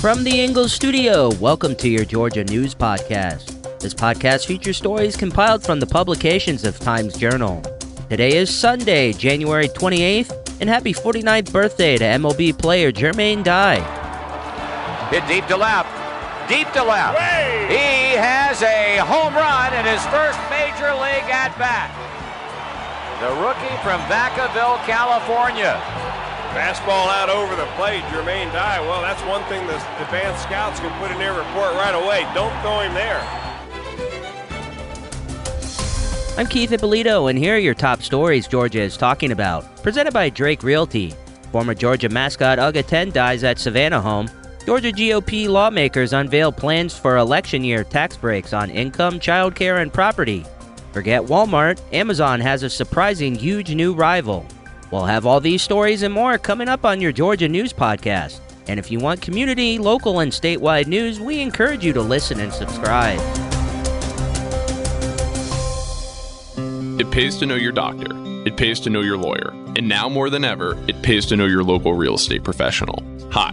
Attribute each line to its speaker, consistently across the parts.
Speaker 1: From the Ingles studio, welcome to your Georgia News Podcast. This podcast features stories compiled from the publications of Times Journal. Today is Sunday, January 28th, and happy 49th birthday to MLB player Jermaine Dye.
Speaker 2: Hit deep to left. Deep to left. He has a home run in his first major league at bat. The rookie from Vacaville, California.
Speaker 3: Fastball out over the plate, Jermaine Dye. Well, that's one thing the advanced scouts can put in their report right away. Don't throw him there.
Speaker 1: I'm Keith Ippolito, and here are your top stories Georgia is talking about. Presented by Drake Realty. Former Georgia mascot Uga 10 dies at Savannah home. Georgia GOP lawmakers unveil plans for election year tax breaks on income, childcare, and property. Forget Walmart, Amazon has a surprising huge new rival. We'll have all these stories and more coming up on your Georgia News Podcast. And if you want community, local, and statewide news, we encourage you to listen and subscribe.
Speaker 4: It pays to know your doctor. It pays to know your lawyer. And now more than ever, it pays to know your local real estate professional. Hi,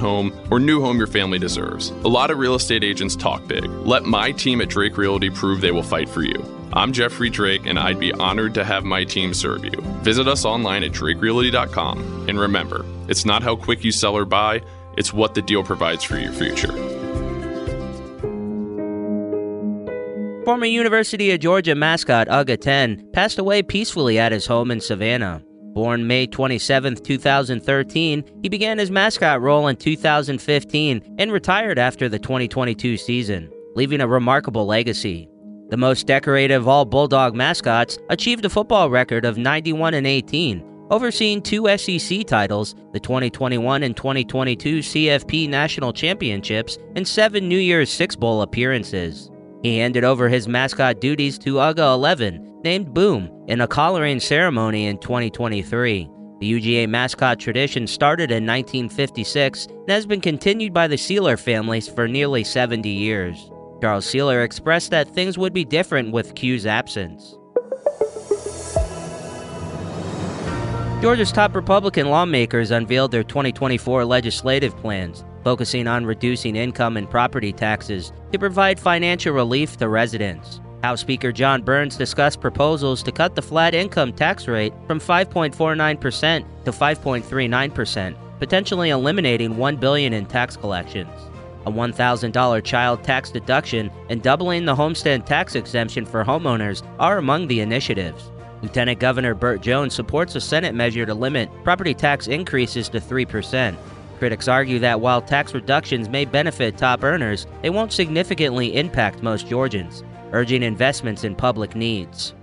Speaker 4: home, or new home your family deserves. A lot of real estate agents talk big. Let my team at Drake Realty prove they will fight for you. I'm Jeffrey Drake, and I'd be honored to have my team serve you. Visit us online at drakerealty.com. And remember, it's not how quick you sell or buy, it's what the deal provides for your future.
Speaker 1: Former University of Georgia mascot Uga 10 passed away peacefully at his home in Savannah. Born May 27, 2013, he began his mascot role in 2015 and retired after the 2022 season, leaving a remarkable legacy. The most decorated of all Bulldog mascots achieved a football record of 91 and 18, overseeing two SEC titles, the 2021 and 2022 CFP National Championships, and seven New Year's Six Bowl appearances. He handed over his mascot duties to Uga 11, named Boom, in a collaring ceremony in 2023. The UGA mascot tradition started in 1956 and has been continued by the Seiler families for nearly 70 years. Charles Seiler expressed that things would be different with Que's absence. Georgia's top Republican lawmakers unveiled their 2024 legislative plans, focusing on reducing income and property taxes to provide financial relief to residents. House Speaker Jon Burns discussed proposals to cut the flat income tax rate from 5.49% to 5.39%, potentially eliminating 1 billion in tax collections. A $1,000 child tax deduction and doubling the homestead tax exemption for homeowners are among the initiatives. Lieutenant Governor Burt Jones supports a Senate measure to limit property tax increases to 3%. Critics argue that while tax reductions may benefit top earners, they won't significantly impact most Georgians, urging investments in public needs.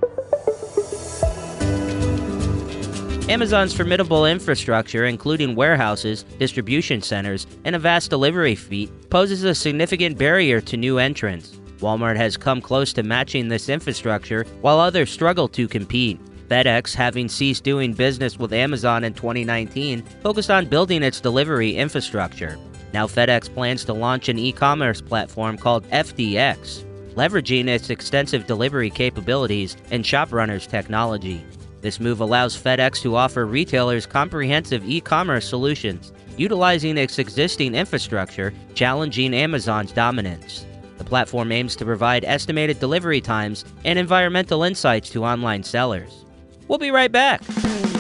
Speaker 1: Amazon's formidable infrastructure, including warehouses, distribution centers, and a vast delivery fleet, poses a significant barrier to new entrants. Walmart has come close to matching this infrastructure, while others struggle to compete. FedEx, having ceased doing business with Amazon in 2019, focused on building its delivery infrastructure. Now, FedEx plans to launch an e commerce platform called FDX, leveraging its extensive delivery capabilities and ShopRunner's technology. This move allows FedEx to offer retailers comprehensive e commerce solutions, utilizing its existing infrastructure, challenging Amazon's dominance. The platform aims to provide estimated delivery times and environmental insights to online sellers. We'll be right back.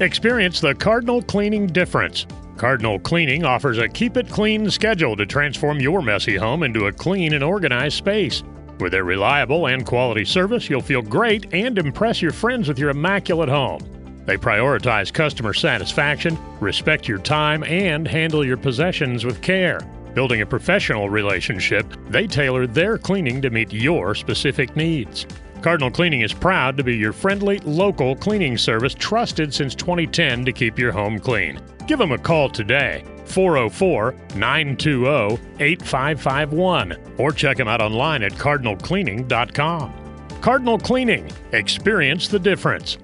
Speaker 5: Experience the Cardinal Cleaning difference. Cardinal Cleaning offers a keep it clean schedule to transform your messy home into a clean and organized space. With their reliable and quality service, you'll feel great and impress your friends with your immaculate home. They prioritize customer satisfaction, respect your time, and handle your possessions with care. Building a professional relationship, they tailor their cleaning to meet your specific needs. Cardinal Cleaning is proud to be your friendly, local cleaning service trusted since 2010 to keep your home clean. Give them a call today, 404 920 8551, or check them out online at cardinalcleaning.com. Cardinal Cleaning, experience the difference.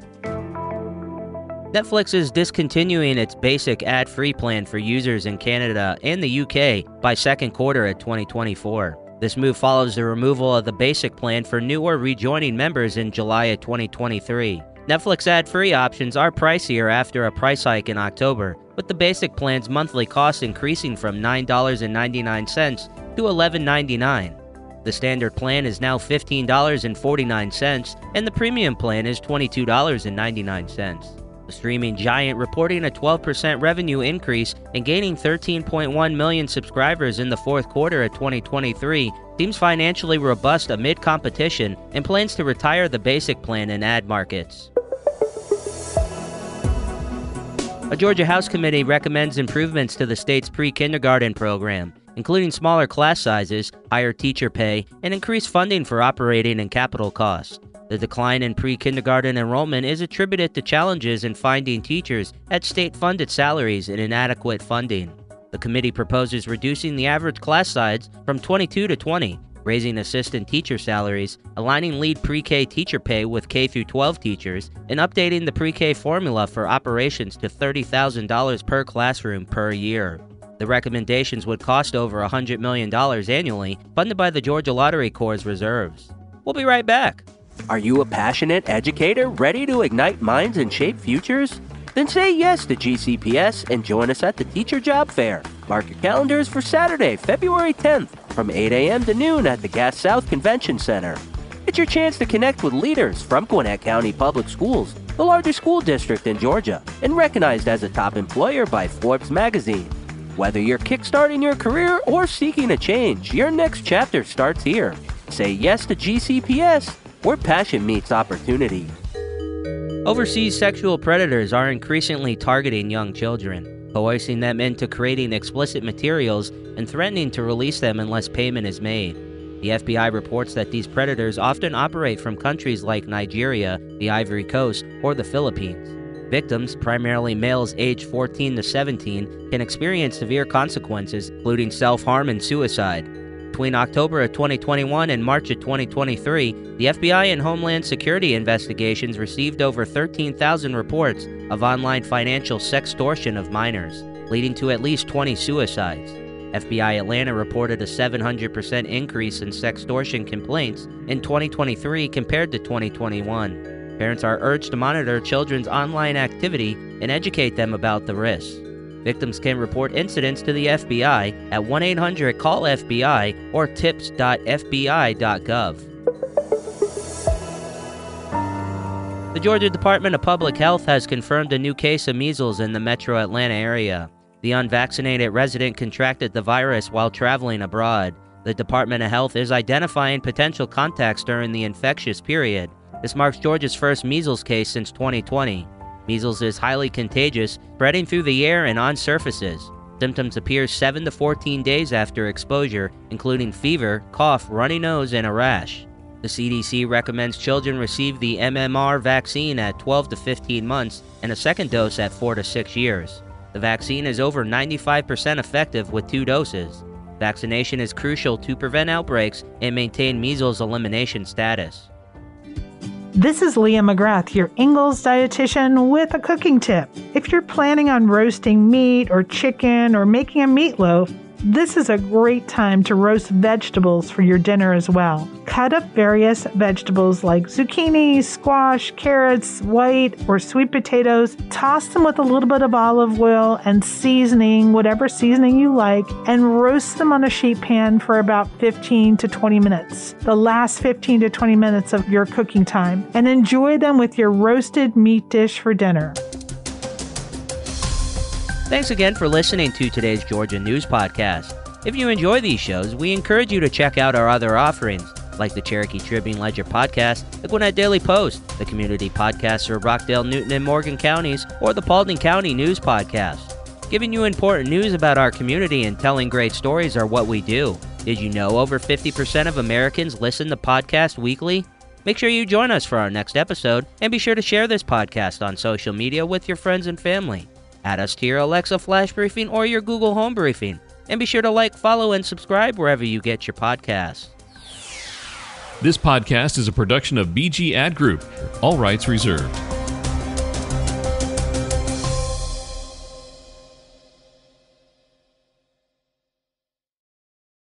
Speaker 1: Netflix is discontinuing its basic ad free plan for users in Canada and the UK by second quarter of 2024. This move follows the removal of the basic plan for new or rejoining members in July of 2023. Netflix ad free options are pricier after a price hike in October, with the basic plan's monthly cost increasing from $9.99 to $11.99. The standard plan is now $15.49, and the premium plan is $22.99. The streaming giant reporting a 12% revenue increase and gaining 13.1 million subscribers in the fourth quarter of 2023 seems financially robust amid competition and plans to retire the basic plan in ad markets. A Georgia House committee recommends improvements to the state's pre kindergarten program, including smaller class sizes, higher teacher pay, and increased funding for operating and capital costs. The decline in pre kindergarten enrollment is attributed to challenges in finding teachers at state funded salaries and inadequate funding. The committee proposes reducing the average class size from 22 to 20, raising assistant teacher salaries, aligning lead pre K teacher pay with K 12 teachers, and updating the pre K formula for operations to $30,000 per classroom per year. The recommendations would cost over $100 million annually, funded by the Georgia Lottery Corps' reserves. We'll be right back. Are you a passionate educator ready to ignite minds and shape futures? Then say yes to GCPS and join us at the Teacher Job Fair. Mark your calendars for Saturday, February 10th from 8 a.m. to noon at the Gas South Convention Center. It's your chance to connect with leaders from Gwinnett County Public Schools, the largest school district in Georgia, and recognized as a top employer by Forbes magazine. Whether you're kickstarting your career or seeking a change, your next chapter starts here. Say yes to GCPS, where passion meets opportunity. Overseas sexual predators are increasingly targeting young children, coercing them into creating explicit materials and threatening to release them unless payment is made. The FBI reports that these predators often operate from countries like Nigeria, the Ivory Coast, or the Philippines. Victims, primarily males aged 14 to 17, can experience severe consequences, including self harm and suicide. Between October of 2021 and March of 2023, the FBI and Homeland Security investigations received over 13,000 reports of online financial sextortion of minors, leading to at least 20 suicides. FBI Atlanta reported a 700% increase in sextortion complaints in 2023 compared to 2021. Parents are urged to monitor children's online activity and educate them about the risks. Victims can report incidents to the FBI at 1 800 CALL FBI or tips.fbi.gov. The Georgia Department of Public Health has confirmed a new case of measles in the metro Atlanta area. The unvaccinated resident contracted the virus while traveling abroad. The Department of Health is identifying potential contacts during the infectious period. This marks Georgia's first measles case since 2020. Measles is highly contagious, spreading through the air and on surfaces. Symptoms appear 7 to 14 days after exposure, including fever, cough, runny nose, and a rash. The CDC recommends children receive the MMR vaccine at 12 to 15 months and a second dose at 4 to 6 years. The vaccine is over 95% effective with two doses. Vaccination is crucial to prevent outbreaks and maintain measles elimination status.
Speaker 6: This is Leah McGrath, your Ingles dietitian, with a cooking tip. If you're planning on roasting meat or chicken or making a meatloaf, this is a great time to roast vegetables for your dinner as well. Cut up various vegetables like zucchini, squash, carrots, white or sweet potatoes. Toss them with a little bit of olive oil and seasoning, whatever seasoning you like, and roast them on a sheet pan for about 15 to 20 minutes. The last 15 to 20 minutes of your cooking time. And enjoy them with your roasted meat dish for dinner.
Speaker 1: Thanks again for listening to today's Georgia News Podcast. If you enjoy these shows, we encourage you to check out our other offerings, like the Cherokee Tribune Ledger Podcast, the Gwinnett Daily Post, the community podcasts for Rockdale, Newton, and Morgan counties, or the Paulding County News Podcast. Giving you important news about our community and telling great stories are what we do. Did you know over 50% of Americans listen to podcasts weekly? Make sure you join us for our next episode and be sure to share this podcast on social media with your friends and family. Add us to your Alexa Flash Briefing or your Google Home Briefing. And be sure to like, follow, and subscribe wherever you get your podcasts.
Speaker 7: This podcast is a production of BG Ad Group, all rights reserved.